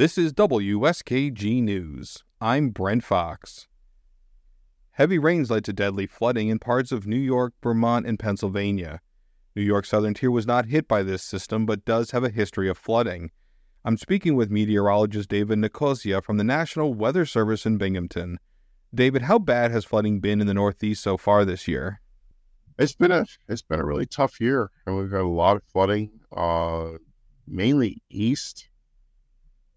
This is WSKG News. I'm Brent Fox. Heavy rains led to deadly flooding in parts of New York, Vermont, and Pennsylvania. New York's southern tier was not hit by this system, but does have a history of flooding. I'm speaking with meteorologist David Nicosia from the National Weather Service in Binghamton. David, how bad has flooding been in the Northeast so far this year? It's been a it's been a really tough year, and we've had a lot of flooding, uh, mainly east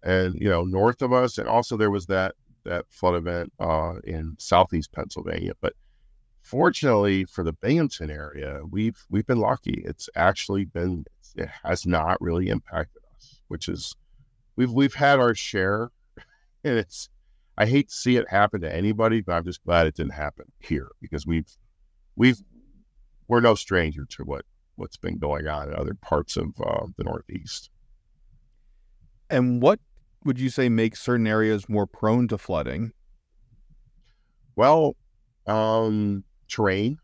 and you know north of us, and also there was that that flood event uh, in southeast Pennsylvania. But fortunately for the Binghamton area, we've we've been lucky. It's actually been it has not really impacted us, which is we've we've had our share, and it's I hate to see it happen to anybody, but I'm just glad it didn't happen here because we've we've we're no stranger to what what's been going on in other parts of uh, the Northeast. And what would you say makes certain areas more prone to flooding? Well, um, terrain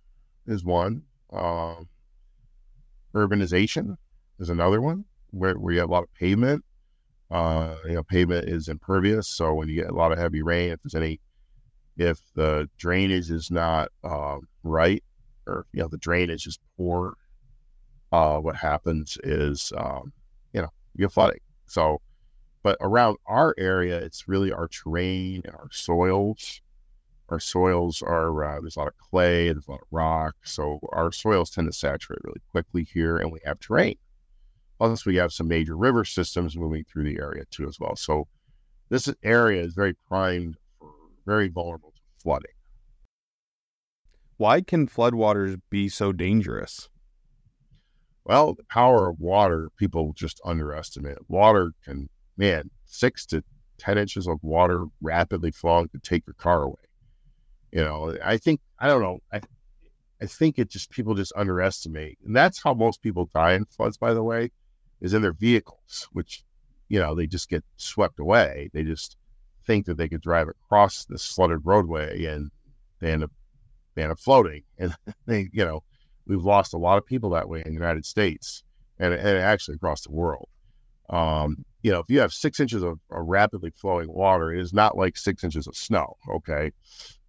is one. Uh, urbanization is another one where, where you have a lot of pavement. Uh, you know, pavement is impervious, so when you get a lot of heavy rain, if there's any, if the drainage is not uh, right, or you know the drainage is poor, uh, what happens is um, you know you get flooding. So but around our area, it's really our terrain and our soils. Our soils are, uh, there's a lot of clay, there's a lot of rock. So our soils tend to saturate really quickly here, and we have terrain. Plus, we have some major river systems moving through the area too, as well. So this area is very primed for very vulnerable to flooding. Why can floodwaters be so dangerous? Well, the power of water, people just underestimate. Water can man, six to 10 inches of water rapidly flowing could take your car away. You know, I think, I don't know. I, I think it just, people just underestimate. And that's how most people die in floods, by the way, is in their vehicles, which, you know, they just get swept away. They just think that they could drive across this flooded roadway and they end up, they end up floating. And they, you know, we've lost a lot of people that way in the United States and, and actually across the world. Um, you know, if you have six inches of, of, rapidly flowing water, it is not like six inches of snow. Okay.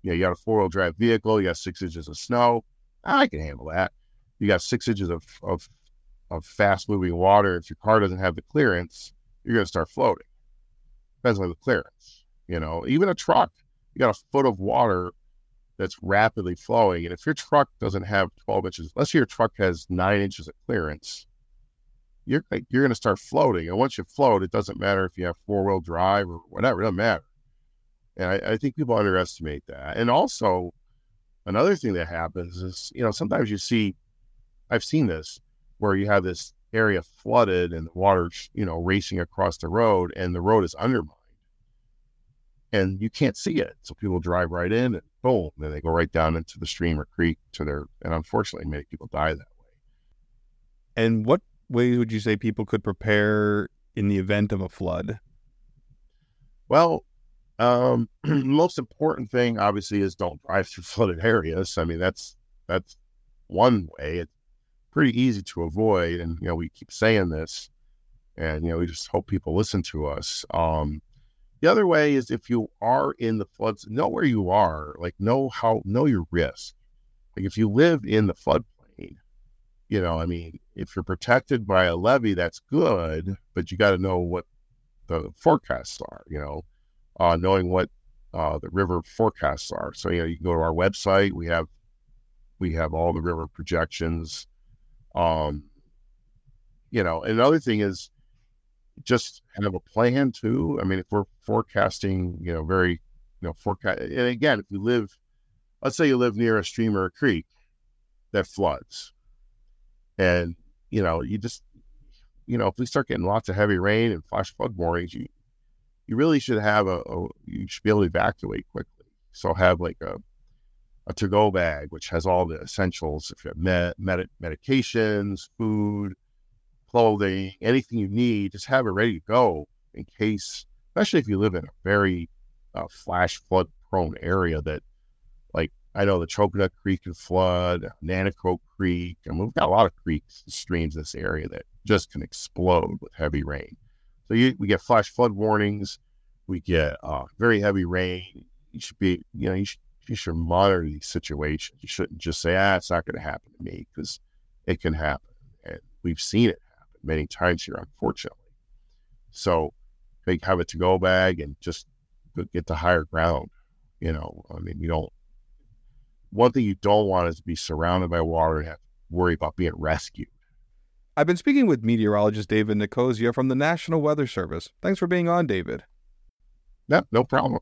You know, you got a four wheel drive vehicle, you got six inches of snow. I can handle that. You got six inches of, of, of fast moving water. If your car doesn't have the clearance, you're going to start floating. Depends on the clearance. You know, even a truck, you got a foot of water that's rapidly flowing. And if your truck doesn't have 12 inches, let's say your truck has nine inches of clearance, you're you're going to start floating. And once you float, it doesn't matter if you have four wheel drive or whatever. It doesn't matter. And I, I, think people underestimate that. And also, another thing that happens is, you know, sometimes you see, I've seen this where you have this area flooded and the water you know, racing across the road and the road is undermined. And you can't see it. So people drive right in and boom, then they go right down into the stream or creek to their, and unfortunately, many people die that way. And what ways would you say people could prepare in the event of a flood? Well, um, most important thing obviously is don't drive through flooded areas. I mean, that's that's one way. It's pretty easy to avoid, and you know we keep saying this, and you know we just hope people listen to us. Um, the other way is if you are in the floods, know where you are. Like know how know your risk. Like if you live in the flood you know, I mean, if you're protected by a levee, that's good, but you got to know what the forecasts are, you know, uh, knowing what uh, the river forecasts are. So, you know, you can go to our website. We have, we have all the river projections. Um, you know, another thing is just have a plan too. I mean, if we're forecasting, you know, very, you know, forecast, and again, if you live, let's say you live near a stream or a creek that floods, and, you know, you just, you know, if we start getting lots of heavy rain and flash flood warnings, you, you really should have a, a you should be able to evacuate quickly. So have like a, a to-go bag, which has all the essentials. If you have med, med, medications, food, clothing, anything you need, just have it ready to go in case, especially if you live in a very uh, flash flood prone area that I know the Choconut Creek can flood, Nanticoke Creek, and we've got a lot of creeks and streams in this area that just can explode with heavy rain. So you, we get flash flood warnings, we get uh, very heavy rain. You should be, you know, you should, you should monitor these situations. You shouldn't just say, ah, it's not going to happen to me because it can happen. And we've seen it happen many times here, unfortunately. So make have a to go bag and just get to higher ground. You know, I mean, you don't, one thing you don't want is to be surrounded by water and have to worry about being rescued. I've been speaking with meteorologist David Nicosia from the National Weather Service. Thanks for being on, David. No, no problem.